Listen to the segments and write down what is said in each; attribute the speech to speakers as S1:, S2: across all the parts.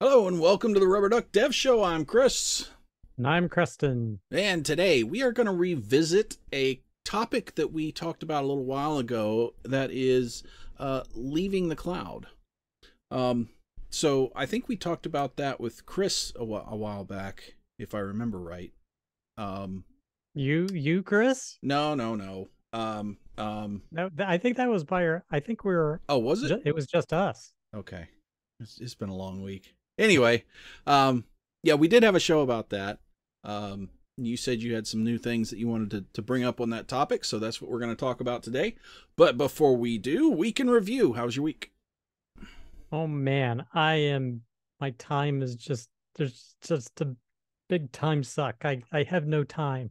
S1: Hello and welcome to the Rubber Duck Dev Show. I'm Chris.
S2: And I'm Creston.
S1: And today we are going to revisit a topic that we talked about a little while ago that is uh, leaving the cloud. Um, so I think we talked about that with Chris a, wh- a while back, if I remember right. Um,
S2: You, you, Chris?
S1: no, no, no. Um, um,
S2: No, I think that was by our. I think we were.
S1: oh, was it?
S2: It was just us.
S1: Okay. It's, it's been a long week. Anyway, um, yeah, we did have a show about that. Um, you said you had some new things that you wanted to, to bring up on that topic, so that's what we're going to talk about today. But before we do, week in review. How was your week?
S2: Oh man, I am. My time is just. There's just a big time suck. I I have no time,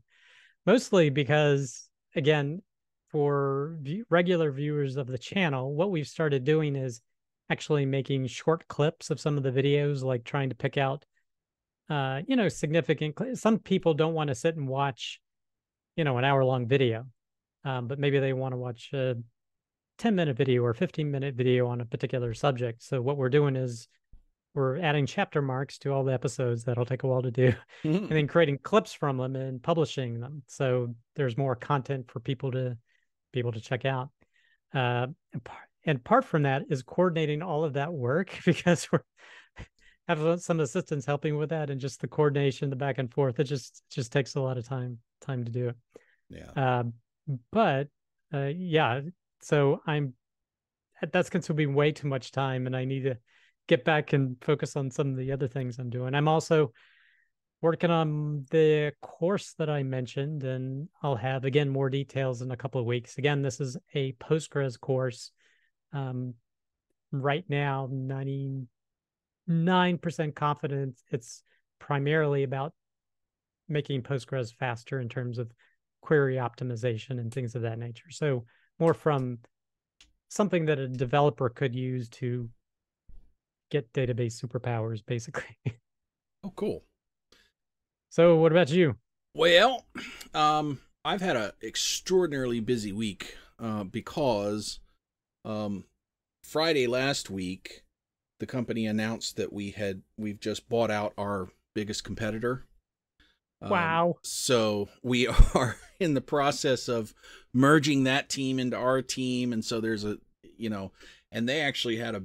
S2: mostly because again, for view, regular viewers of the channel, what we've started doing is actually making short clips of some of the videos, like trying to pick out, uh, you know, significant. cl- Some people don't want to sit and watch, you know, an hour long video, um, but maybe they want to watch a 10 minute video or 15 minute video on a particular subject. So what we're doing is we're adding chapter marks to all the episodes that'll take a while to do and then creating clips from them and publishing them. So there's more content for people to be able to check out. Uh, and, par- and apart from that is coordinating all of that work because we're have some assistants helping with that and just the coordination, the back and forth. It just just takes a lot of time time to do it.
S1: yeah.
S2: Um, but uh, yeah, so I'm that's consuming way too much time, and I need to get back and focus on some of the other things I'm doing. I'm also working on the course that I mentioned, and I'll have again more details in a couple of weeks. Again, this is a Postgres course. Um, right now, 99% confident it's primarily about making Postgres faster in terms of query optimization and things of that nature. So more from something that a developer could use to get database superpowers, basically.
S1: Oh, cool.
S2: so what about you?
S1: Well, um, I've had an extraordinarily busy week uh, because um, Friday last week, the company announced that we had we've just bought out our biggest competitor. Um,
S2: wow.
S1: So we are in the process of merging that team into our team, and so there's a you know, and they actually had a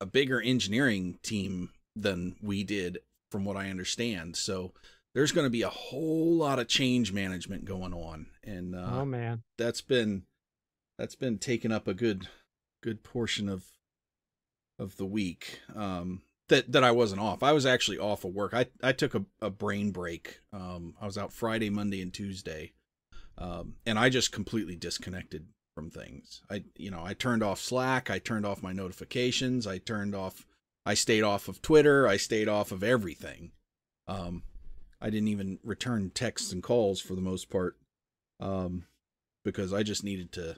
S1: a bigger engineering team than we did, from what I understand. So there's going to be a whole lot of change management going on, and uh,
S2: oh man.
S1: that's been that's been taking up a good good portion of of the week um that that I wasn't off. I was actually off of work. I I took a, a brain break. Um I was out Friday, Monday and Tuesday. Um and I just completely disconnected from things. I you know, I turned off Slack, I turned off my notifications, I turned off I stayed off of Twitter, I stayed off of everything. Um I didn't even return texts and calls for the most part. Um because I just needed to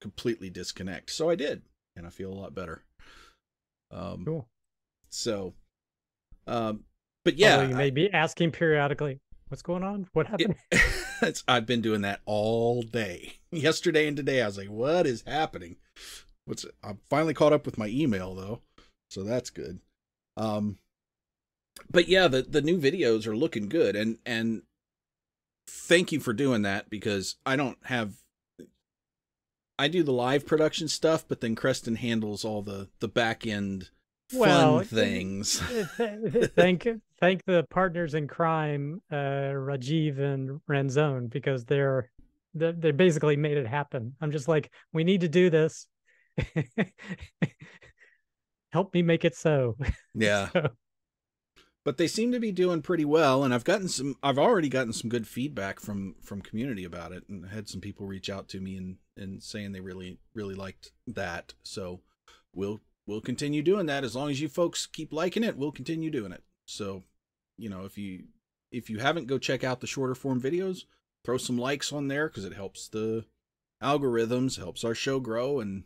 S1: completely disconnect. So I did, and I feel a lot better. Um,
S2: Cool.
S1: So, um, but yeah,
S2: Although you may be asking periodically, what's going on? What
S1: I-
S2: happened?
S1: it's, I've been doing that all day. Yesterday and today, I was like, "What is happening?" What's I'm finally caught up with my email though, so that's good. Um, but yeah, the the new videos are looking good, and and thank you for doing that because I don't have. I do the live production stuff, but then Creston handles all the the back end fun
S2: Well,
S1: things.
S2: thank thank the partners in crime, uh, Rajiv and Ranzone, because they're they they basically made it happen. I'm just like, we need to do this. Help me make it so.
S1: Yeah.
S2: So,
S1: but they seem to be doing pretty well and i've gotten some i've already gotten some good feedback from from community about it and had some people reach out to me and and saying they really really liked that. So we'll we'll continue doing that. As long as you folks keep liking it we'll continue doing it. So you know if you if you haven't go check out the shorter form videos. Throw some likes on there because it helps the algorithms helps our show grow. And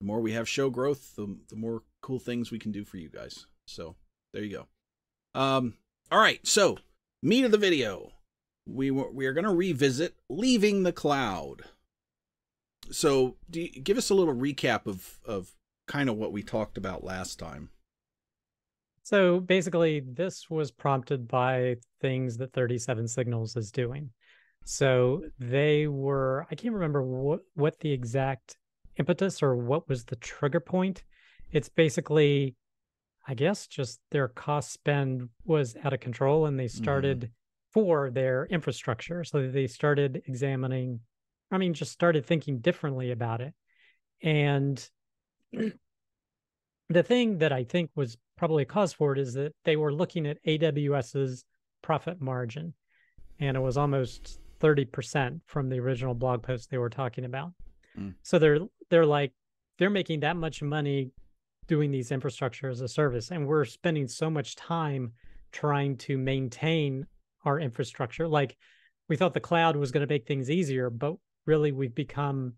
S1: the more we have show growth the, the more cool things we can do for you guys. So there you go. Um, all right, so meat of the video. We we are going to revisit leaving the cloud. So, do you, give us a little recap of of kind of what we talked about last time.
S2: So basically, this was prompted by things that 37 Signals is doing. So they were, I can't remember what, what the exact impetus or what was the trigger point. It's basically, I guess, just their cost spend was out of control and they
S1: Mm-hmm.
S2: started for their infrastructure. So they started examining, I mean, just started thinking differently about it. And the thing that I think was probably a cause for it is that they were looking at AWS's profit margin, and it was almost 30% from the original blog post they were talking about.
S1: Mm.
S2: So they're they're like they're making that much money doing these infrastructure as a service, and we're spending so much time trying to maintain our infrastructure. Like we thought the cloud was going to make things easier, but really we've become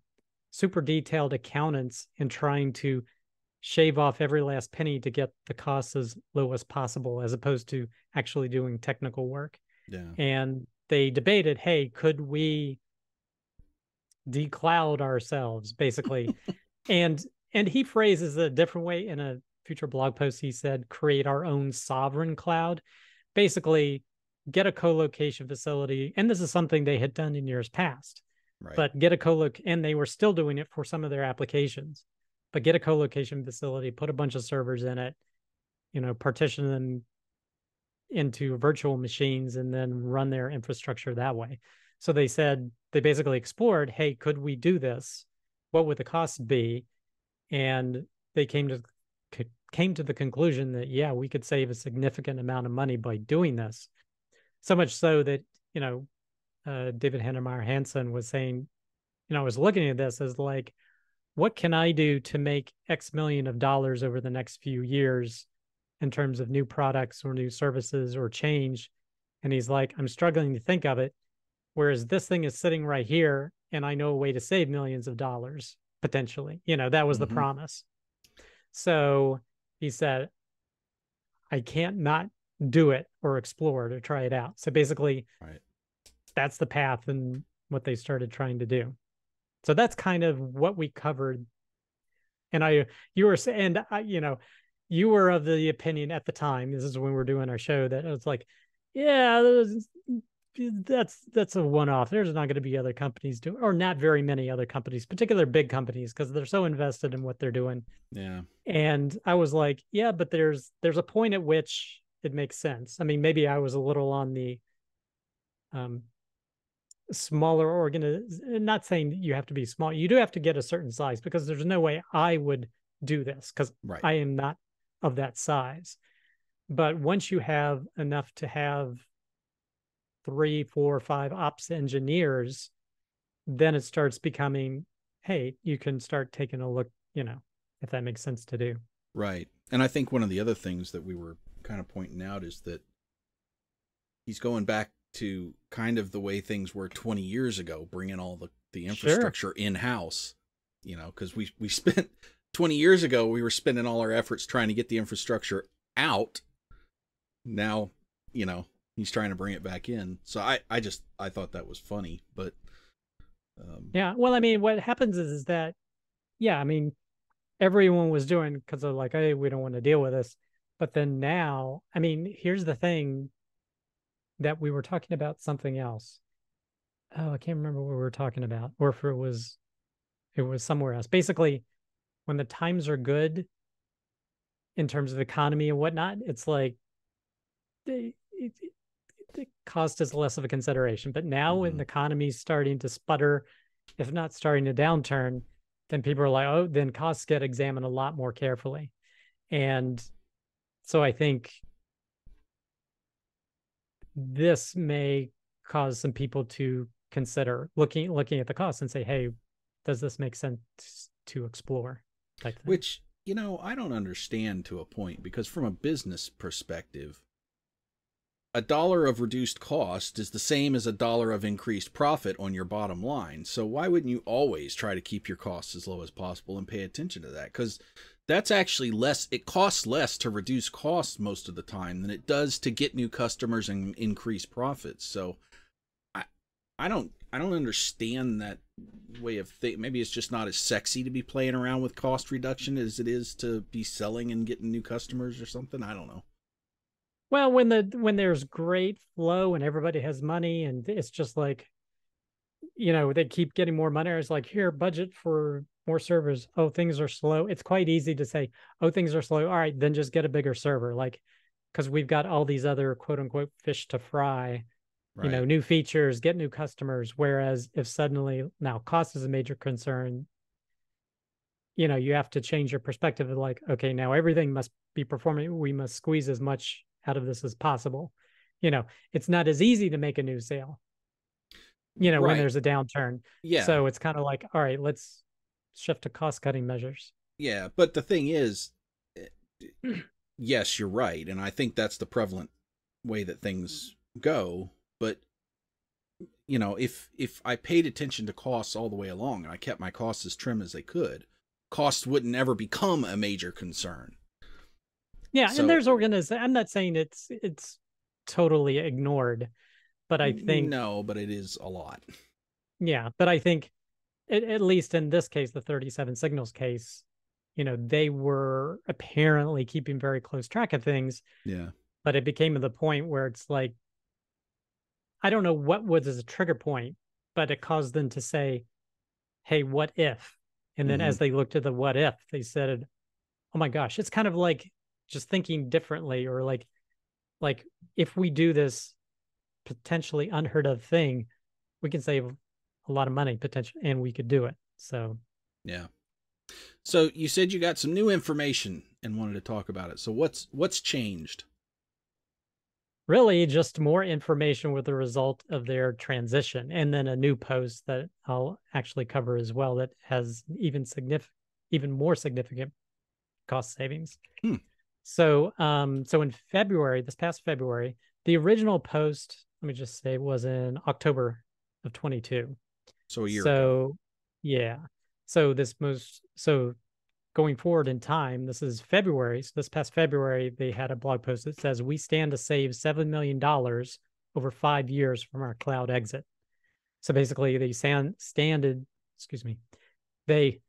S2: super detailed accountants in trying to shave off every last penny to get the costs as low as possible as opposed to actually doing technical work.
S1: Yeah.
S2: and they debated hey could we decloud ourselves basically? And and he phrases it a different way in a future blog post. He said create our own sovereign cloud. Basically get a co-location facility and this is something they had done in years past But get a co-loc and they were still doing it for some of their applications but get a co-location facility put a bunch of servers in it you know partition them into virtual machines and then run their infrastructure that way. So they said they basically explored hey could we do this? What would the cost be? And they came to came to the conclusion that yeah we could save a significant amount of money by doing this. So much so that you know uh, David Heinemeier Hansson was saying, you know, I was looking at this as like, what can I do to make X million of dollars over the next few years in terms of new products or new services or change? And he's like, I'm struggling to think of it. Whereas this thing is sitting right here, and I know a way to save millions of dollars potentially. You know, that was the
S1: Mhm.
S2: promise. So he said, I can't not do it or explore to try it out. So basically,
S1: Right.
S2: That's the path and what they started trying to do. So that's kind of what we covered. And I, you were saying, and I, you know, you were of the opinion at the time. This is when we are doing our show that it was like, yeah, that's that's a one-off. There's not going to be other companies doing, or not very many other companies, particular big companies, because they're so invested in what they're doing.
S1: Yeah.
S2: And I was like, yeah, but there's there's a point at which it makes sense. I mean, maybe I was a little on the um smaller organiz uh, uh, not saying you have to be small. You do have to get a certain size because there's no way I would do this because
S1: Right.
S2: I am not of that size. But once you have enough to have three, four, five ops engineers, then it starts becoming, hey, you can start taking a look, you know, if that makes sense to do.
S1: Right. And I think one of the other things that we were kind of pointing out is that he's going back to kind of the way things were 20 years ago, bringing all the, the
S2: Sure.
S1: infrastructure in house, you know, because we, we spent 20 years ago, we were spending all our efforts trying to get the infrastructure out. Now, you know, he's trying to bring it back in. So I, I just, I thought that was funny, but, um,
S2: Yeah. Well, I mean, what happens is, is that, yeah, I mean, everyone was doing because they're like, hey, we don't want to deal with this. But then now, I mean, here's the thing that we were talking about something else. Oh, I can't remember what we were talking about, or if it was, it was somewhere else. Basically, when the times are good in terms of economy and whatnot, it's like the, it, the cost is less of a consideration. But now when
S1: Mhm.
S2: the economy's starting to sputter, if not starting to downturn, then people are like, oh, then costs get examined a lot more carefully. And so I think this may cause some people to consider looking looking at the cost and say, hey, does this make sense to explore?
S1: Which, you know, I don't understand to a point because from a business perspective, a dollar of reduced cost is the same as a dollar of increased profit on your bottom line. So why wouldn't you always try to keep your costs as low as possible and pay attention to that? Because that's actually less, it costs less to reduce costs most of the time than it does to get new customers and increase profits. So I, I don't, I don't understand that way of think. Maybe it's just not as sexy to be playing around with cost reduction as it is to be selling and getting new customers or something. I don't know.
S2: Well, when the when there's great flow and everybody has money and it's just like you know, they keep getting more money. It's like here, budget for more servers. Oh, things are slow. It's quite easy to say, oh, things are slow. All right, then just get a bigger server. Like because we've got all these other quote unquote fish to fry. Right. You know, new features, get new customers. Whereas if suddenly now cost is a major concern, you know, you have to change your perspective of like, okay, now everything must be performing. We must squeeze as much out of this as possible. You know, it's not as easy to make a new sale, you know, right. when there's a downturn.
S1: Yeah.
S2: So it's kind of like, all right, let's shift to cost cutting measures.
S1: Yeah. But the thing is, eh, yes, you're right. And I think that's the prevalent way that things go. But you know, if if I paid attention to costs all the way along and I kept my costs as trim as they could, costs wouldn't ever become a major concern.
S2: Yeah, so, and there's organizations. I'm not saying it's it's totally ignored, but I think
S1: no, but it is a lot.
S2: Yeah, but I think at, at least in this case, the 37 signals case, you know, they were apparently keeping very close track of things.
S1: Yeah.
S2: But it became to the point where it's like, I don't know what was as a trigger point, but it caused them to say, hey, what if? And then mm-hmm. as they looked at the what if, they said, oh my gosh, it's kind of like just thinking differently or like, like if we do this potentially unheard of thing, we can save a lot of money potentially and we could do it. So,
S1: yeah. So you said you got some new information and wanted to talk about it. So what's what's changed?
S2: Really, just more information with the result of their transition, and then a new post that I'll actually cover as well that has even significant, even more significant cost savings.
S1: Hmm.
S2: So, um, so in February, this past February, the original post, let me just say, was in October of 22.
S1: So a year.
S2: So,
S1: ago.
S2: yeah. So this most so going forward in time, this is February. So this past February, they had a blog post that says we stand to save seven million dollars over five years from our cloud exit. So basically, they stand standed, excuse me, they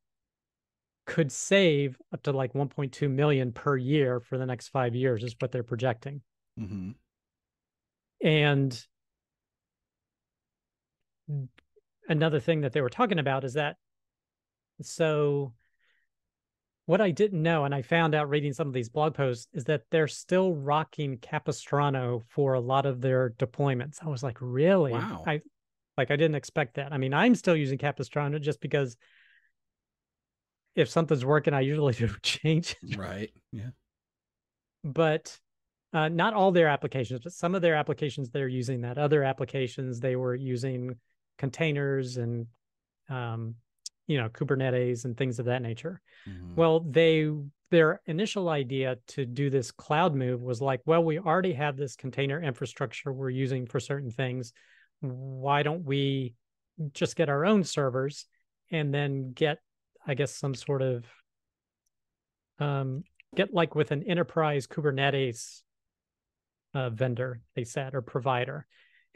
S2: could save up to like 1.2 million per year for the next five years is what they're projecting.
S1: Mm-hmm.
S2: And another thing that they were talking about is that so what I didn't know, and I found out reading some of these blog posts, is that they're still rocking Capistrano for a lot of their deployments. I was like, really?
S1: Wow.
S2: I like I didn't expect that. I mean, I'm still using Capistrano just because if something's working, I usually do change
S1: it. Right. Yeah.
S2: But uh, not all their applications, but some of their applications they're using that. Other applications they were using containers and um, you know kubernetes and things of that nature. Mm-hmm. well they their initial idea to do this cloud move was like well we already have this container infrastructure we're using for certain things. Why don't we just get our own servers and then get i guess some sort of um get like with an enterprise kubernetes uh, vendor they said or provider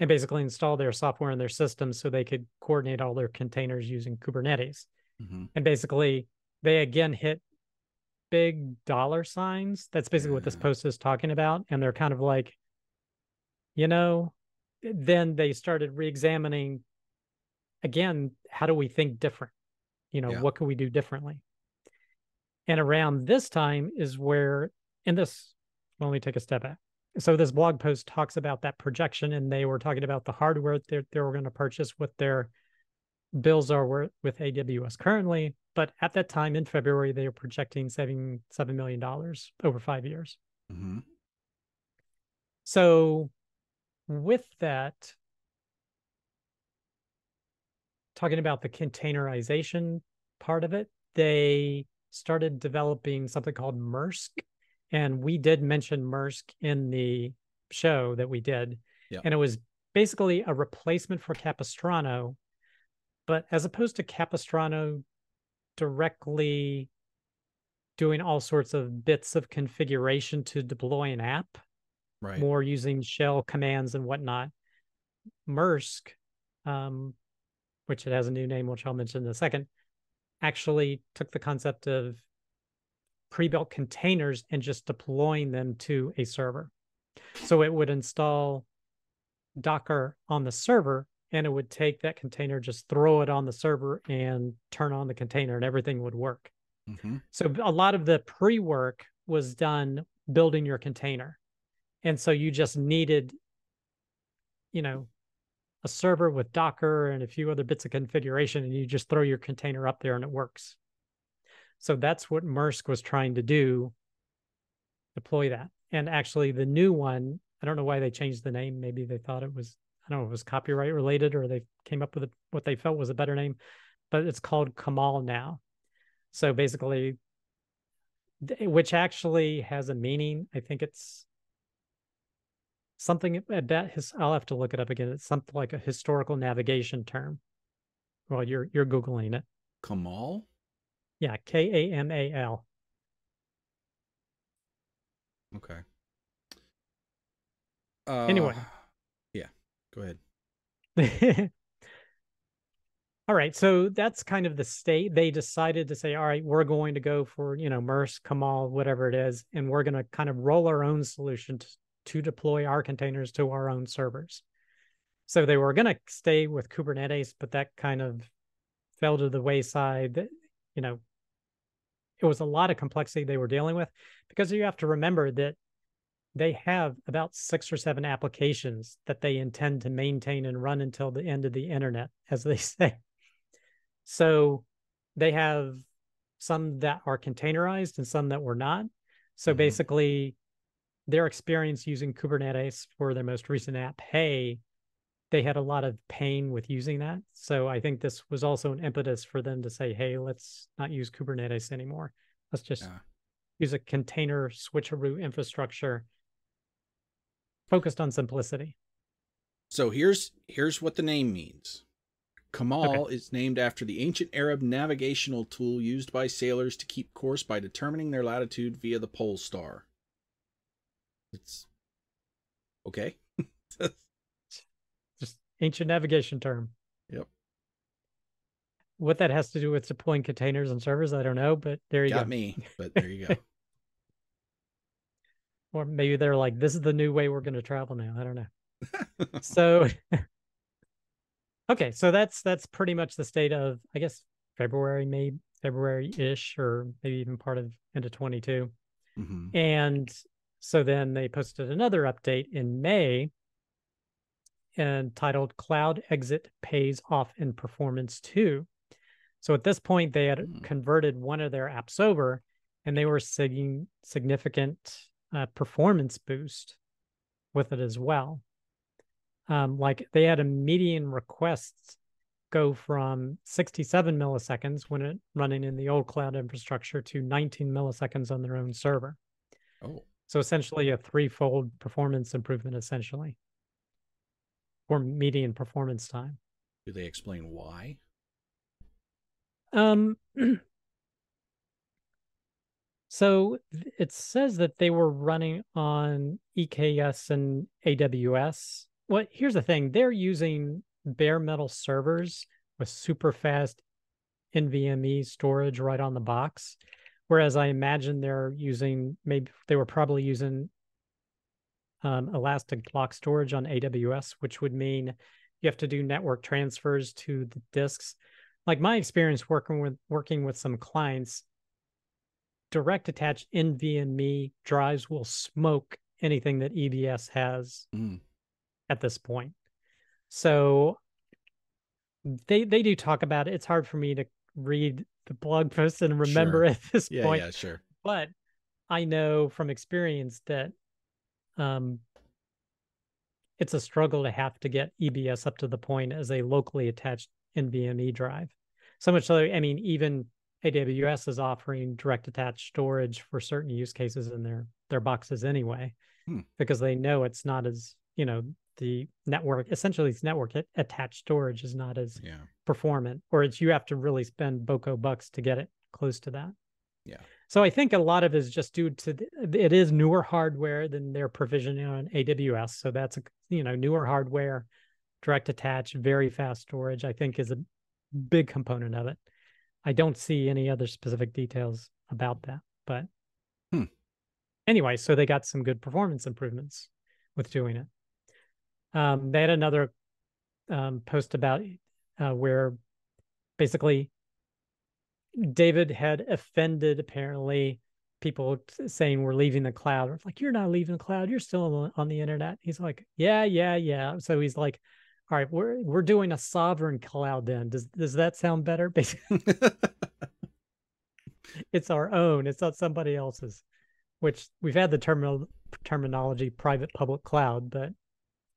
S2: and basically install their software in their systems so they could coordinate all their containers using Kubernetes.
S1: Mm-hmm.
S2: And basically, they again hit big dollar signs. That's basically yeah. what this post is talking about. And they're kind of like, you know, then they started re-examining again, how do we think different? You know, yeah. what can we do differently? And around this time is where, in this, let me take a step back so this blog post talks about that projection and they were talking about the hardware that they were going to purchase what their bills are with aws currently but at that time in february they were projecting saving $7 million over five years
S1: mm-hmm.
S2: so with that talking about the containerization part of it they started developing something called MRSK and we did mention MRSK in the show that we did.
S1: Yeah.
S2: And it was basically a replacement for Capistrano, but as opposed to Capistrano directly doing all sorts of bits of configuration to deploy an app,
S1: right.
S2: more using shell commands and whatnot. MRSK, um, which it has a new name, which I'll mention in a second, actually took the concept of pre-built containers and just deploying them to a server. So it would install Docker on the server and it would take that container, just throw it on the server and turn on the container and everything would work.
S1: Mm-hmm.
S2: So a lot of the pre work was done building your container. And so you just needed, you know, a server with Docker and a few other bits of configuration, and you just throw your container up there and it works. So that's what MRSK was trying to do, deploy that. And actually, the new one, I don't know why they changed the name. Maybe they thought it was, I don't know, it was copyright related or they came up with a, what they felt was a better name, but it's called Kamal now. So basically, which actually has a meaning. I think it's something about his I'll have to look it up again. It's something like a historical navigation term. Well, you're you're googling it.
S1: Kamal.
S2: Yeah, K A M A L.
S1: Okay. Uh,
S2: Anyway.
S1: Yeah. Go ahead.
S2: all right, so that's kind of the state. They decided to say, all right, we're going to go for you know MRSK, Kamal, whatever it is, and we're going to kind of roll our own solution to, to deploy our containers to our own servers. So they were going to stay with Kubernetes, but that kind of fell to the wayside. You know, it was a lot of complexity they were dealing with because you have to remember that they have about six or seven applications that they intend to maintain and run until the end of the internet, as they say. So they have some that are containerized and some that were not. So
S1: Mhm.
S2: basically, their experience using Kubernetes for their most recent app, Hey, they had a lot of pain with using that. So I think this was also an impetus for them to say, hey, let's not use Kubernetes anymore. Let's just
S1: Yeah.
S2: use a container switcheroo infrastructure focused on simplicity.
S1: So here's here's what the name means. Kamal is named after the ancient Arab navigational tool used by sailors to keep course by determining their latitude via the pole star. It's okay.
S2: Ancient navigation term.
S1: Yep.
S2: What that has to do with deploying containers and servers, I don't know, but there you go.
S1: Got
S2: go.
S1: me, but there you go.
S2: Or maybe they're like, this is the new way we're going to travel now. I don't know. so okay so that's that's pretty much the state of i guess february maybe february-ish or maybe even part of into 22
S1: hmm
S2: and so then they posted another update in may and titled cloud exit pays off in performance 2 so at this point they had
S1: Hmm.
S2: converted one of their apps over and they were seeing significant uh, performance boost with it as well um, like they had a median requests go from 67 milliseconds when it running in the old cloud infrastructure to 19 milliseconds on their own server.
S1: Oh,
S2: So essentially a threefold performance improvement essentially or median performance time.
S1: do they explain why?
S2: Um so it says that they were running on EKS and AWS. Well, here's the thing, they're using bare metal servers with super fast NVMe storage right on the box. Whereas I imagine they're using maybe they were probably using um, elastic block storage on AWS, which would mean you have to do network transfers to the disks. Like my experience working with working with some clients, direct attached NVMe drives will smoke anything that EBS has
S1: Mm.
S2: at this point. So they they do talk about it. It's hard for me to read the blog post and remember
S1: Sure.
S2: at this
S1: Yeah,
S2: point,
S1: yeah, sure.
S2: but I know from experience that um, it's a struggle to have to get EBS up to the point as a locally attached NVMe drive. So much so, I mean, even AWS is offering direct attached storage for certain use cases in their their boxes anyway,
S1: Hmm.
S2: because they know it's not as you know the network essentially it's network attached storage is not as
S1: Yeah.
S2: performant, or it's you have to really spend boko bucks to get it close to that.
S1: Yeah.
S2: So I think a lot of it is just due to the, it is newer hardware than they're provisioning on AWS. So that's a you know newer hardware, direct attach, very fast storage. I think is a big component of it. I don't see any other specific details about that, but
S1: Hmm.
S2: anyway, so they got some good performance improvements. with doing it. Um, they had another um, post about uh, where basically David had offended apparently people saying we're leaving the cloud. Like you're not leaving the cloud, you're still on the internet. He's like, yeah, yeah, yeah. So he's like, all right, we're we're doing a sovereign cloud then. Does does that sound better? Basically, it's our own. It's not somebody else's. Which we've had the terminal terminology private public cloud, but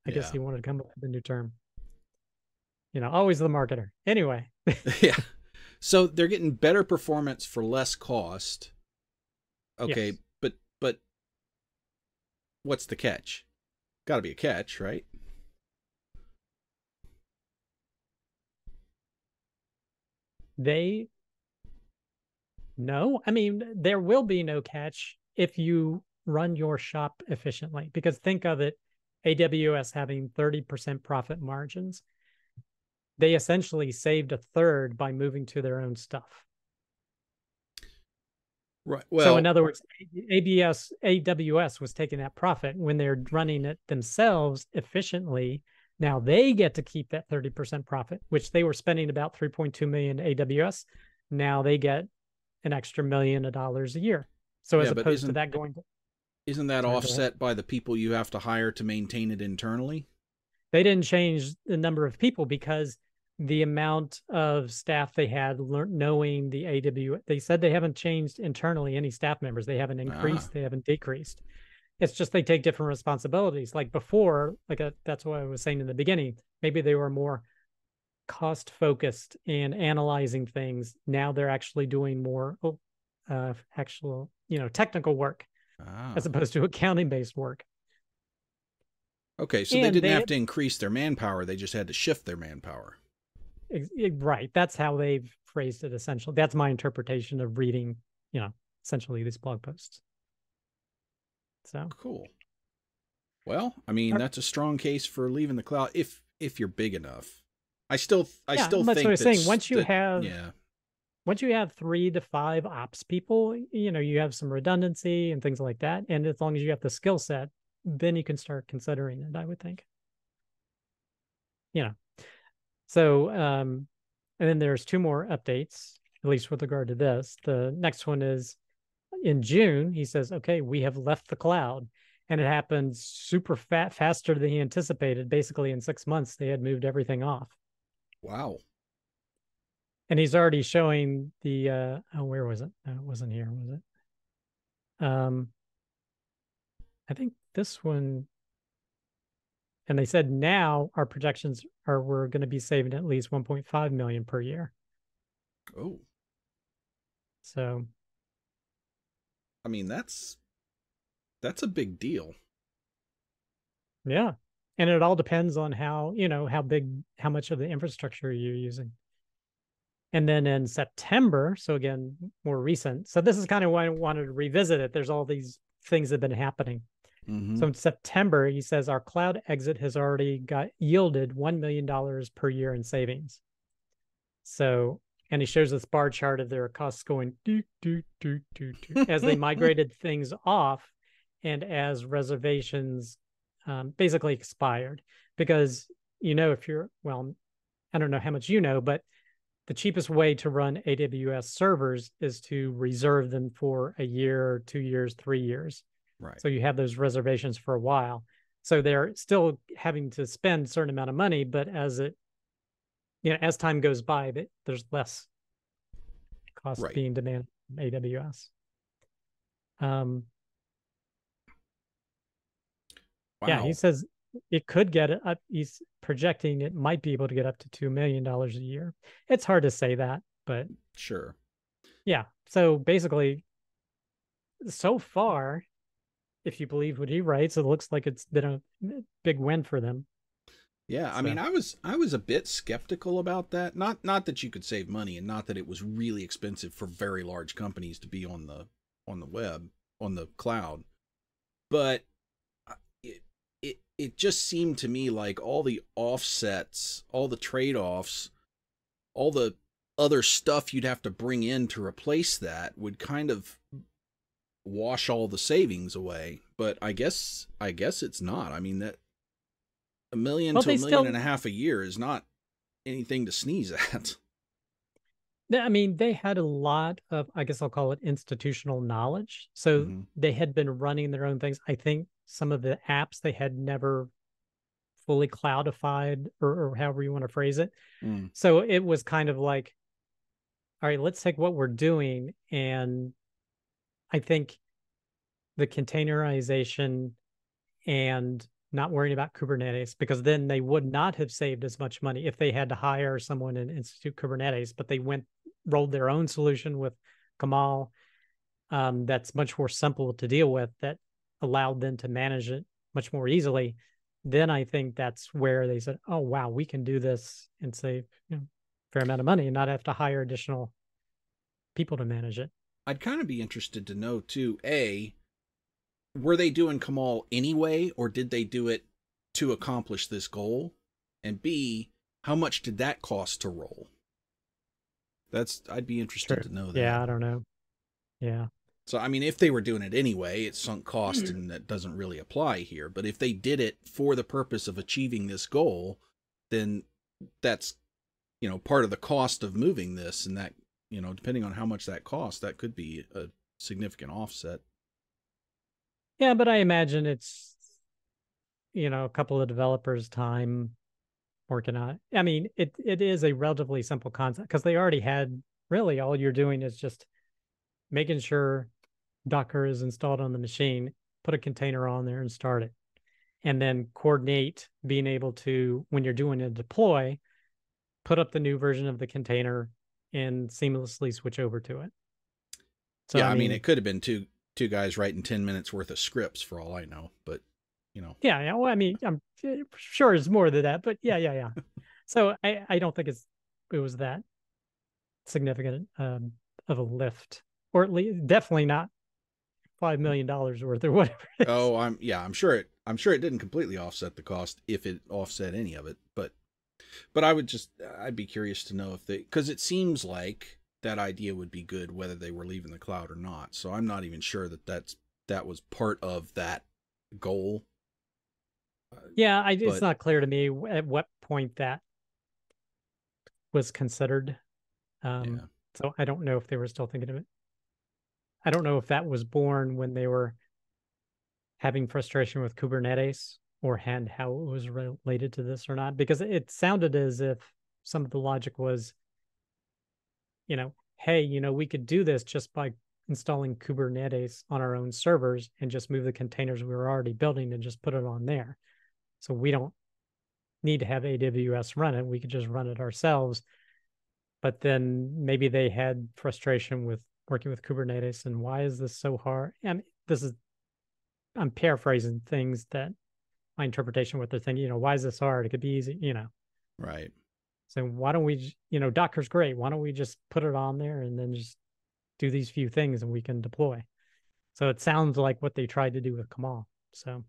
S2: I yeah. guess he wanted to come up with a new term. You know, always the marketer. Anyway.
S1: yeah. So they're getting better performance for less cost. Okay, yes. but but what's the catch? Got to be a catch, right?
S2: They no, I mean there will be no catch if you run your shop efficiently because think of it AWS having 30% profit margins they essentially saved a third by moving to their own stuff.
S1: Right. Well,
S2: so in other words, ABS AWS was taking that profit when they're running it themselves efficiently. Now they get to keep that 30% profit, which they were spending about 3.2 million AWS. Now they get an extra million of dollars a year. So as yeah, opposed to that going to
S1: Isn't that offset by the people you have to hire to maintain it internally?
S2: They didn't change the number of people because the amount of staff they had learned knowing the AW. They said they haven't changed internally any staff members. They haven't increased. Ah. They haven't decreased. It's just they take different responsibilities. Like before, like a, that's what I was saying in the beginning. Maybe they were more cost focused and analyzing things. Now they're actually doing more oh, uh, actual, you know, technical work ah. as opposed to accounting based work.
S1: Okay, so and they didn't they have to increase their manpower; they just had to shift their manpower.
S2: Right. That's how they've phrased it essentially. That's my interpretation of reading, you know, essentially these blog posts. So
S1: cool. Well, I mean, that's a strong case for leaving the cloud if if you're big enough. I still I yeah, still that's think
S2: what
S1: I'm
S2: saying. Once you that, have yeah. Once you have three to five ops people, you know, you have some redundancy and things like that. And as long as you have the skill set, then you can start considering it, I would think. You know, so, um, and then there's two more updates, at least with regard to this. The next one is in June. He says, "Okay, we have left the cloud," and it happened super fat, faster than he anticipated. Basically, in six months, they had moved everything off.
S1: Wow.
S2: And he's already showing the. Uh, oh, where was it? No, it wasn't here, was it? Um, I think this one and they said now our projections are we're going to be saving at least 1.5 million per year.
S1: Oh.
S2: So
S1: I mean that's that's a big deal.
S2: Yeah. And it all depends on how, you know, how big how much of the infrastructure you're using. And then in September, so again, more recent. So this is kind of why I wanted to revisit it. There's all these things that have been happening. Mm-hmm. So in September, he says our cloud exit has already got yielded $1 million per year in savings. So, and he shows this bar chart of their costs going do, do, do, do, do, as they migrated things off and as reservations um, basically expired. Because, you know, if you're, well, I don't know how much you know, but the cheapest way to run AWS servers is to reserve them for a year, two years, three years.
S1: Right.
S2: So you have those reservations for a while. So they're still having to spend a certain amount of money, but as it, you know, as time goes by, that there's less cost right. being demanded from AWS. Um, wow. Yeah, he says it could get up. He's projecting it might be able to get up to $2 million a year. It's hard to say that, but
S1: sure.
S2: Yeah. So basically, so far, if you believe what he writes, it looks like it's been a big win for them.
S1: Yeah, I mean, I was I was a bit skeptical about that. Not not that you could save money, and not that it was really expensive for very large companies to be on the on the web on the cloud, but uh, it it it just seemed to me like all the offsets, all the trade offs, all the other stuff you'd have to bring in to replace that would kind of wash all the savings away. But I guess I guess it's not. I mean that a million
S2: Well,
S1: to a million
S2: still-
S1: and a half a year is not anything to sneeze at.
S2: I mean, they had a lot of, I guess I'll call it institutional knowledge. So
S1: Mhm.
S2: they had been running their own things. I think some of the apps they had never fully cloudified or, or however you want to phrase it.
S1: Mm.
S2: So it was kind of like, all right, let's take what we're doing. And I think the containerization and not worrying about Kubernetes, because then they would not have saved as much money if they had to hire someone and institute Kubernetes, but they went, rolled their own solution with Kamal um, that's much more simple to deal with that allowed them to manage it much more easily. Then I think that's where they said, oh, wow, we can do this and save you know, a fair amount of money and not have to hire additional people to manage it.
S1: I'd kind of be interested to know too. A, were they doing Kamal anyway, or did they do it to accomplish this goal? And B, how much did that cost to roll? That's I'd be interested
S2: Sure.
S1: to know that.
S2: Yeah, I don't know. Yeah.
S1: So I mean, if they were doing it anyway, it's sunk cost,
S2: Mm.
S1: and that doesn't really apply here. But if they did it for the purpose of achieving this goal, then that's you know part of the cost of moving this, and that you know depending on how much that costs, that could be a significant offset.
S2: Yeah, but I imagine it's you know a couple of developers' time working on. I mean, it it is a relatively simple concept because they already had really all you're doing is just making sure Docker is installed on the machine, put a container on there and start it. And then coordinate being able to, when you're doing a deploy, put up the new version of the container and seamlessly switch over to it. So
S1: yeah, I mean, it could have been two two guys writing ten minutes worth of scripts for all I know, but you know,
S2: Yeah, yeah. Well, I mean, I'm eh, sure it's more than that, but yeah, yeah, yeah. so I, I don't think it's it was that significant um, of a lift, or at least definitely not five million dollars worth or whatever. it is.
S1: oh, I'm yeah, I'm sure it I'm sure it didn't completely offset the cost if it offset any of it, but but I would just I'd be curious to know if they because it seems like that idea would be good whether they were leaving the cloud or not. So I'm not even sure that that's that was part of that goal.
S2: yeah, I,
S1: but-
S2: it's not clear to me at what point that was considered. Um,
S1: yeah.
S2: So I don't know if they were still thinking of it. I don't know if that was born when they were having frustration with Kubernetes or and how it was related to this or not, because it sounded as if some of the logic was, you know, hey, you know, we could do this just by installing Kubernetes on our own servers and just move the containers we were already building and just put it on there. So we don't need to have AWS run it. We could just run it ourselves but then maybe they had frustration with working with Kubernetes and why is this so hard? And this is I'm paraphrasing things that my interpretation what they're thinking, you know, why is this hard? It could be easy, you know.
S1: Right.
S2: So why don't we, you know, Docker's great. Why don't we just put it on there and then just do these few things and we can deploy? So it sounds like what they tried to do with Kamal. So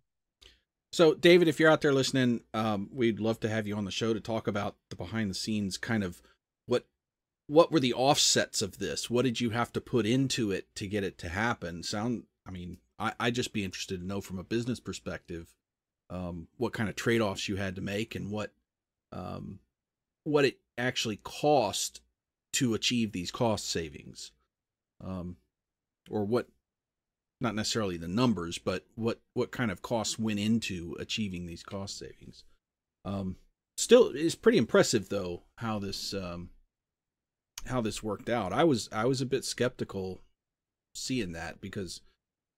S1: So, David, if you're out there listening, um, we'd love to have you on the show to talk about the behind the scenes kind of what what were the offsets of this? What did you have to put into it to get it to happen? Sound, I mean, I, I'd just be interested to know from a business perspective, um, what kind of trade offs you had to make and what, um, what it actually cost to achieve these cost savings, um, or what not necessarily the numbers, but what what kind of costs went into achieving these cost savings. Um, still, it's pretty impressive though how this um, how this worked out. I was I was a bit skeptical seeing that because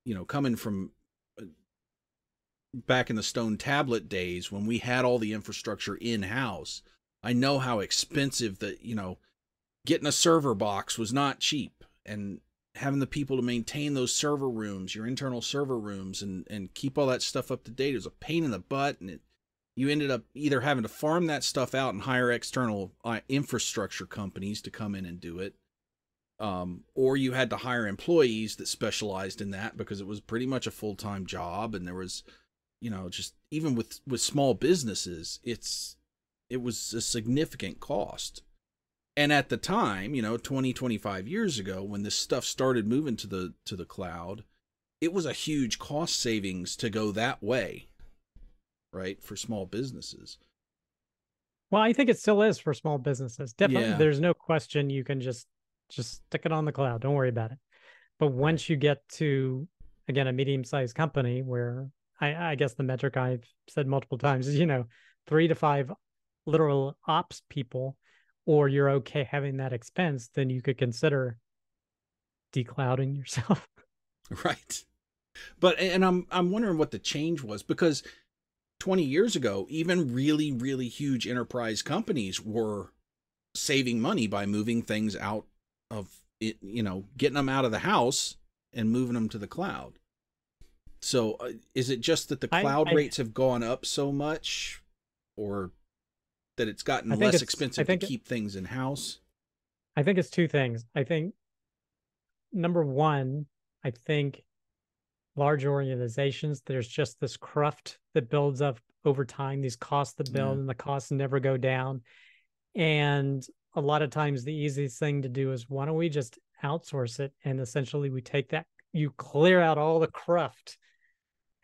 S1: you know coming from back in the stone tablet days when we had all the infrastructure in house, I know how expensive that you know getting a server box was not cheap. And having the people to maintain those server rooms, your internal server rooms, and and keep all that stuff up to date was a pain in the butt, and it you ended up either having to farm that stuff out and hire external uh, infrastructure companies to come in and do it, um, or you had to hire employees that specialized in that because it was pretty much a full time job, and there was, you know, just even with with small businesses, it's it was a significant cost and at the time you know 20 25 years ago when this stuff started moving to the to the cloud it was a huge cost savings to go that way, right? For small businesses.
S2: Well, I think it still is for small businesses. Definitely,
S1: Yeah.
S2: there's no question you can just just stick it on the cloud. Don't worry about it. But once you get to again a medium-sized company where I, I guess the metric I've said multiple times is you know three to five literal ops people, or you're okay having that expense, then you could consider declouding yourself.
S1: Right. But and I'm I'm wondering what the change was because 20 years ago, even really really huge enterprise companies were saving money by moving things out of it, you know, getting them out of the house and moving them to the cloud. So, uh, is it just that the cloud
S2: I-
S1: rates have gone up so much or that it's gotten less
S2: it's-
S1: expensive to
S2: it-
S1: keep things in house?
S2: I think it's two things. I think number one, I think large organizations, there's just this cruft that builds up over time, these costs that build
S1: Yeah.
S2: and the costs never go down. And a lot of times the easiest thing to do is why don't we just outsource it? And essentially we take that, you clear out all the cruft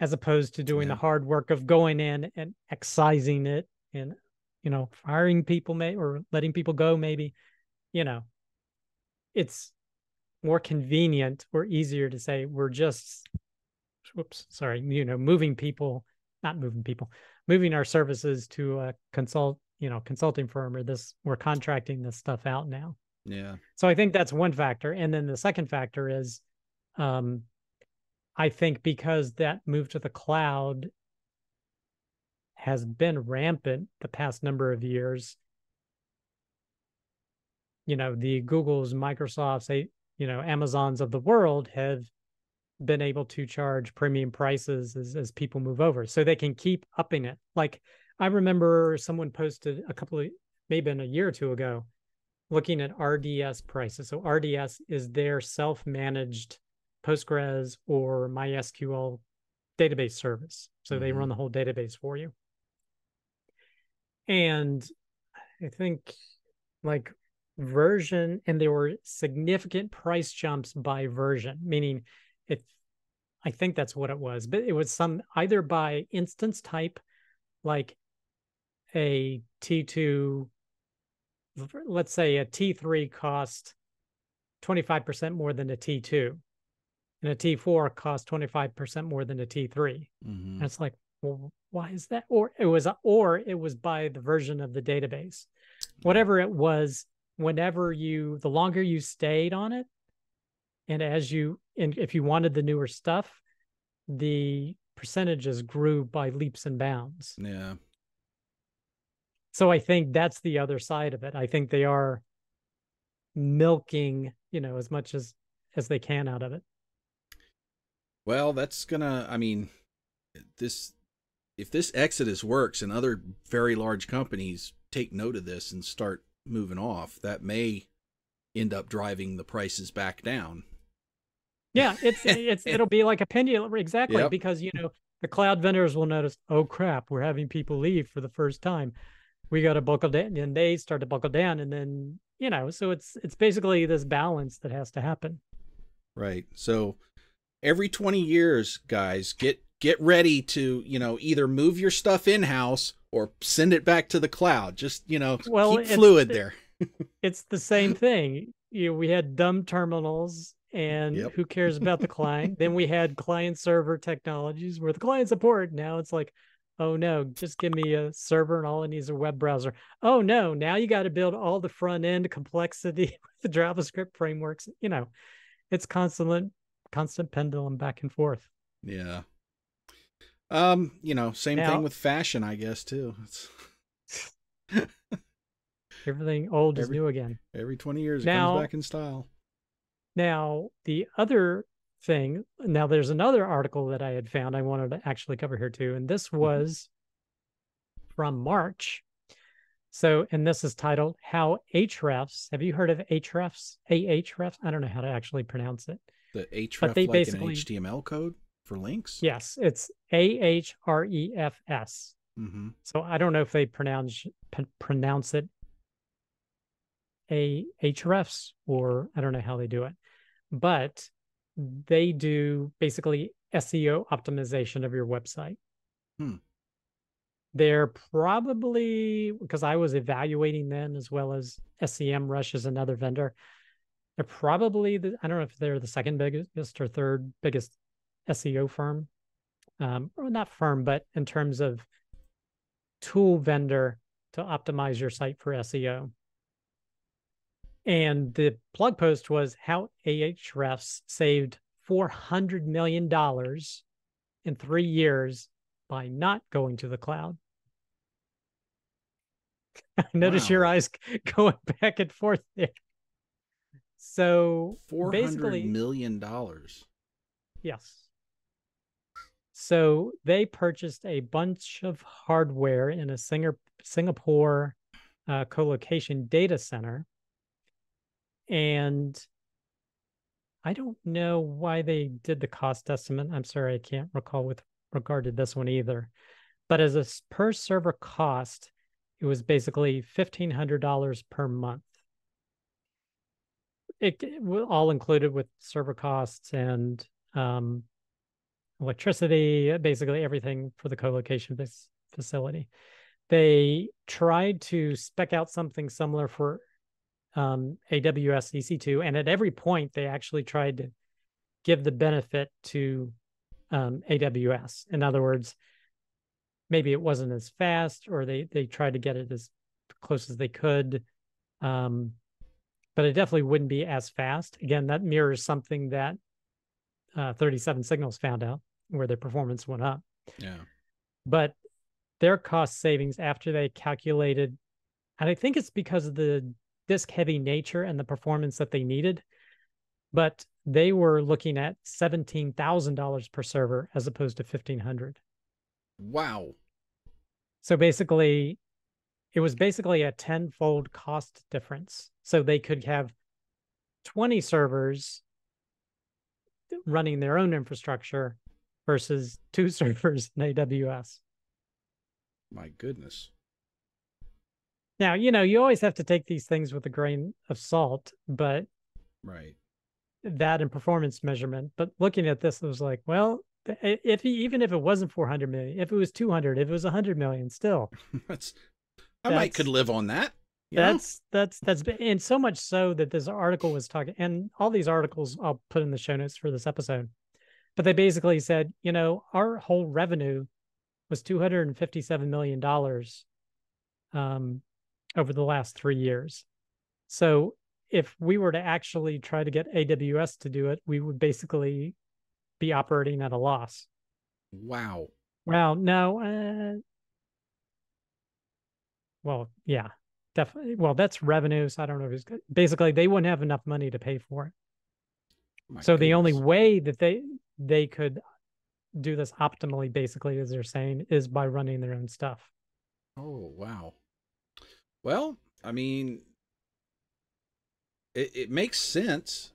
S2: as opposed to doing
S1: Yeah.
S2: the hard work of going in and excising it and, you know, firing people may or letting people go maybe, you know, it's more convenient or easier to say we're just whoops sorry you know moving people not moving people moving our services to a consult you know consulting firm or this we're contracting this stuff out now
S1: Yeah.
S2: so i think that's one factor and then the second factor is um i think because that move to the cloud has been rampant the past number of years. You know the googles microsofts you know amazons of the world have been able to charge premium prices as, as people move over so they can keep upping it. Like i remember someone posted a couple of maybe in a year or two ago looking at rds prices. So rds is their self-managed postgres or mysql database service. So they
S1: Mhm.
S2: run the whole database for you. And i think like version and there were significant price jumps by version meaning if i think that's what it was but it was some either by instance type like a t2 let's say a t3 cost 25% more than a t2 and a t4 cost 25% more than a t3
S1: hmm
S2: and it's like well why is that? Or it was or it was by the version of the database. Whatever it was whenever you the longer you stayed on it and as you and if you wanted the newer stuff the percentages grew by leaps and bounds.
S1: Yeah.
S2: so i think that's the other side of it. I think they are milking you know as much as as they can out of it
S1: Well, that's gonna. I mean, this if this exodus works and other very large companies take note of this and start moving off, that may end up driving the prices back down.
S2: Yeah, it's it's it'll be like a pendulum exactly
S1: Yep.
S2: because you know the cloud vendors will notice, oh crap, we're having people leave for the first time. We got to buckle down, and they start to buckle down, and then you know, so it's it's basically this balance that has to happen.
S1: Right. So every 20 years, guys, get get ready to, you know, either move your stuff in house or send it back to the cloud. Just, you know,
S2: Well,
S1: keep fluid there.
S2: It's the same thing. You know, we had dumb terminals, and
S1: Yep.
S2: who cares about the client? then we had client server technologies where the client support. Now it's like, oh no, just give me a server and all it needs is a web browser. Oh no, now you got to build all the front end complexity with the JavaScript frameworks. You know, it's constant, constant pendulum back and forth.
S1: Yeah. Um, you know, same
S2: Now-
S1: thing with fashion, I guess, too. It's
S2: Everything old is new again.
S1: every 20 years it
S2: Now-
S1: comes back in style.
S2: Now, the other thing, now there's another article that I had found I wanted to actually cover here too. And this was from March. So, and this is titled How Hrefs, have you heard of Hrefs? Ahrefs? I don't know how to actually pronounce it.
S1: The href
S2: they
S1: like
S2: basically-
S1: an HTML code for links.
S2: Yes, it's A H R E F S.
S1: Mm-hmm.
S2: So I don't know if they pronounce p- pronounce it a Hrefs or I don't know how they do it. But they do basically SEO optimization of your website.
S1: Hmm.
S2: They're probably because I was evaluating them as well as Semrush is another vendor. They're probably the I don't know if they're the second biggest or third biggest SEO firm. Um, or not firm, but in terms of tool vendor to optimize your site for SEO. And the blog post was how Ahrefs saved $400 million in three years by not going to the cloud. I notice wow. your eyes going back and forth there. So
S1: four hundred million dollars.
S2: Yes. So they purchased a bunch of hardware in a Singer, Singapore uh, co-location data center, and I don't know why they did the cost estimate. I'm sorry, I can't recall with regard to this one either. But as a per server cost, it was basically $1,500 per month. It, all included with server costs and um, electricity, basically everything for the co-location facility. They tried to spec out something similar for um, AWS EC2, and at every point they actually tried to give the benefit to um, AWS. In other words, maybe it wasn't as fast, or they they tried to get it as close as they could, um, but it definitely wouldn't be as fast. Again, that mirrors something that uh, 37 Signals found out, where their performance went up.
S1: Yeah,
S2: but their cost savings after they calculated, and I think it's because of the disk heavy nature and the performance that they needed. But they were looking at $17,000 per server as opposed to 1500
S1: Wow.
S2: So basically, it was basically a tenfold cost difference. So they could have 20 servers running their own infrastructure versus two servers in AWS.
S1: My goodness.
S2: Now, you know, you always have to take these things with a grain of salt, but
S1: right.
S2: That and performance measurement. But looking at this, it was like, well, if he, even if it wasn't 400 million, if it was 200, if it was 100 million, still.
S1: that's I that's, might could live on that.
S2: That's know? that's that's and so much so that this article was talking and all these articles I'll put in the show notes for this episode. But they basically said, you know, our whole revenue was 257 million dollars um over the last three years. So if we were to actually try to get AWS to do it, we would basically be operating at a loss.
S1: Wow.
S2: Well, no. Uh, well, yeah, definitely. Well, that's revenues. I don't know if it's good. basically they wouldn't have enough money to pay for it. Oh my so goodness. the only way that they they could do this optimally, basically, as they're saying, is by running their own stuff.
S1: Oh wow. Well, I mean, it, it makes sense.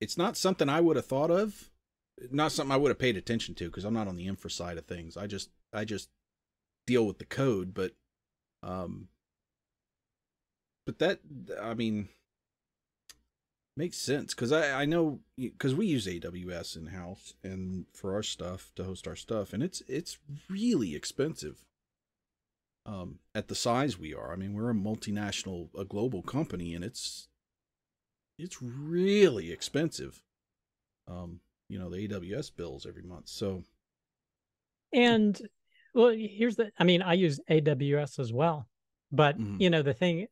S1: It's not something I would have thought of. Not something I would have paid attention to because I'm not on the infra side of things. I just I just deal with the code, but um but that I mean makes sense because I I know because we use AWS in house and for our stuff to host our stuff and it's it's really expensive um, at the size we are. I mean, we're a multinational, a global company, and it's it's really expensive. Um, you know, the AWS bills every month. So,
S2: and well, here's the. I mean, I use AWS as well, but mm-hmm. you know, the thing,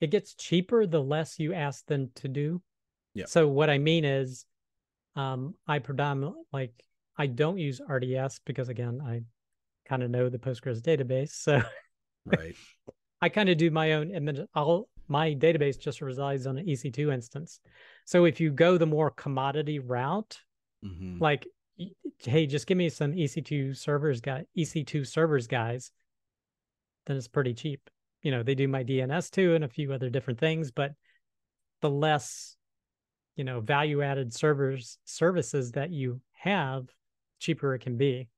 S2: it gets cheaper the less you ask them to do.
S1: Yeah.
S2: So what I mean is, um, I predominantly like I don't use RDS because again, I kind of know the Postgres database. So
S1: right.
S2: I kind of do my own and I'll my database just resides on an EC2 instance. So if you go the more commodity route, mm-hmm. like hey, just give me some EC2 servers guy EC2 servers guys, then it's pretty cheap. You know, they do my DNS too and a few other different things, but the less you know value added servers services that you have cheaper it can be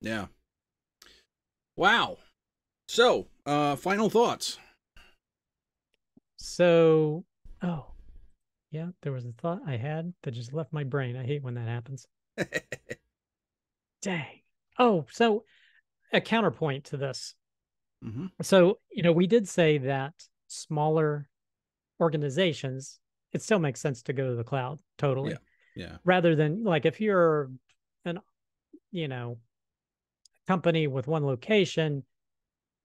S1: yeah. Wow. So, uh final thoughts.
S2: So, oh. yeah, there was a thought I had that just left my brain. I hate when that happens. Dang. Oh, so a counterpoint to this.
S1: hmm
S2: So, you know, we did say that smaller organizations, it still makes sense to go to the cloud totally.
S1: Yeah.
S2: Rather than like if you're an, you know, company with one location,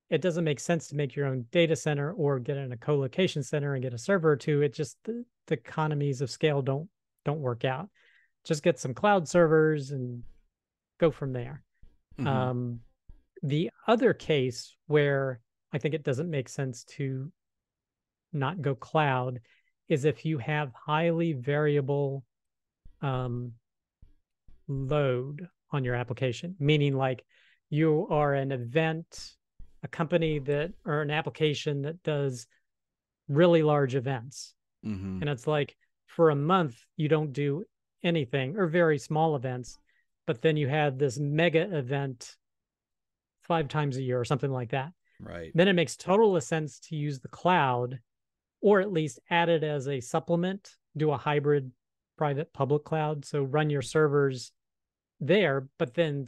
S2: it doesn't make sense to make your own data center or get in a co-location center and get a server or two. It just the, the economies of scale don't don't work out. Just get some cloud servers and go from there.
S1: Mhm.
S2: Um, the other case where I think it doesn't make sense to not go cloud is if you have highly variable um, load on your application, meaning like you are an event, a company that, or an application that does really large events.
S1: Mhm.
S2: And it's like for a month, you don't do anything or very small events, but then you have this mega event five times a year or something like that.
S1: Right.
S2: Then it makes total sense to use the cloud or at least add it as a supplement, do a hybrid private public cloud. So run your servers there, but then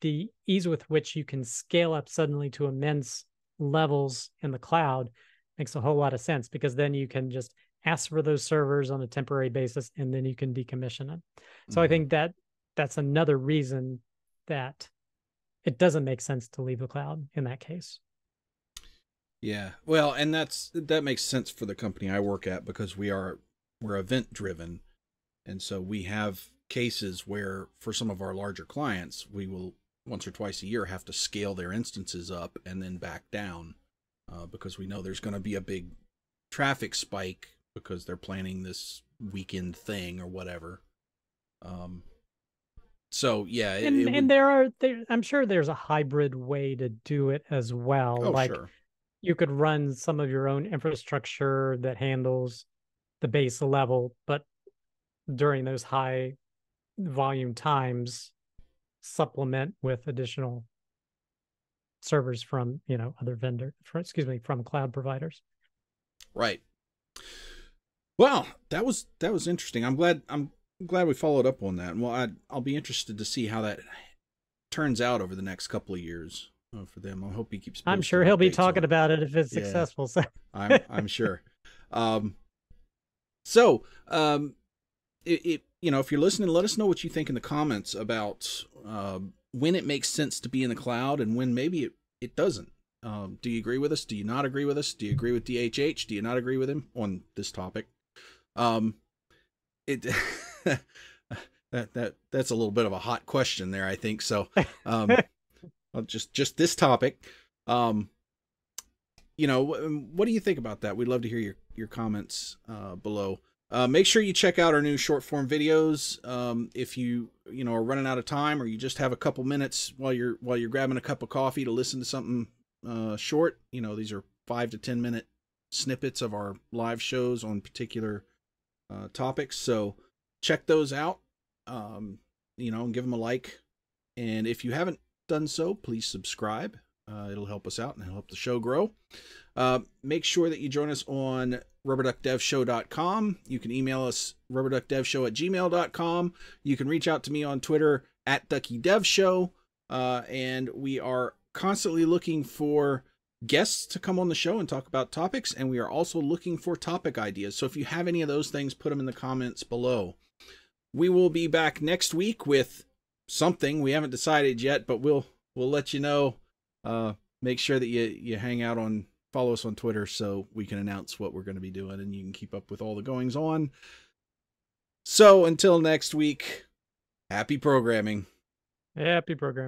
S2: the ease with which you can scale up suddenly to immense levels in the cloud makes a whole lot of sense because then you can just ask for those servers on a temporary basis and then you can decommission them. So I
S1: Mhm.
S2: think that that's another reason that it doesn't make sense to leave the cloud in that case.
S1: Yeah. Well, and that's that makes sense for the company I work at because we are we're event driven. And so we have cases where for some of our larger clients, we will once or twice a year have to scale their instances up and then back down uh, because we know there's going to be a big traffic spike because they're planning this weekend thing or whatever. Um so yeah, it,
S2: and
S1: it
S2: and there are there I'm sure there's a hybrid way to do it as well.
S1: oh
S2: like
S1: sure.
S2: you could run some of your own infrastructure that handles the base level, but during those high volume times, supplement with additional servers from you know other vendor, for, excuse me, from cloud providers.
S1: Right. Well, that was that was interesting. I'm glad I'm glad we followed up on that. Well, I I'll be interested to see how that turns out over the next couple of years uh, for them. I hope he keeps.
S2: I'm sure he'll be talking about it if it's
S1: Yeah.
S2: successful. So
S1: I'm I'm sure. Um, so um, it, it you know if you're listening, let us know what you think in the comments about uh, when it makes sense to be in the cloud and when maybe it it doesn't. Um, do you agree with us? Do you not agree with us? Do you agree with DHH? Do you not agree with him on this topic? Um, it that that that's a little bit of a hot question there. I think so. Um, just just this topic. Um, you know, what do you think about that? We'd love to hear your your comments uh, below. Uh, make sure you check out our new short form videos. Um, if you you know are running out of time or you just have a couple minutes while you're while you're grabbing a cup of coffee to listen to something uh, short, you know these are five to ten minute snippets of our live shows on particular uh, topics. So check those out. Um, you know, and give them a like. And if you haven't done so, please subscribe. Uh, it'll help us out and help the show grow. Uh, make sure that you join us on rubberduckdevshow.com. You can email us rubberduckdevshow at gmail.com. You can reach out to me on Twitter at duckydevshow. Uh, and we are constantly looking for guests to come on the show and talk about topics. And we are also looking for topic ideas. So if you have any of those things, put them in the comments below. We will be back next week with something we haven't decided yet, but we'll we'll let you know. Uh, make sure that you you hang out on follow us on Twitter so we can announce what we're going to be doing and you can keep up with all the goings on. So until next week, happy programming.
S2: happy program.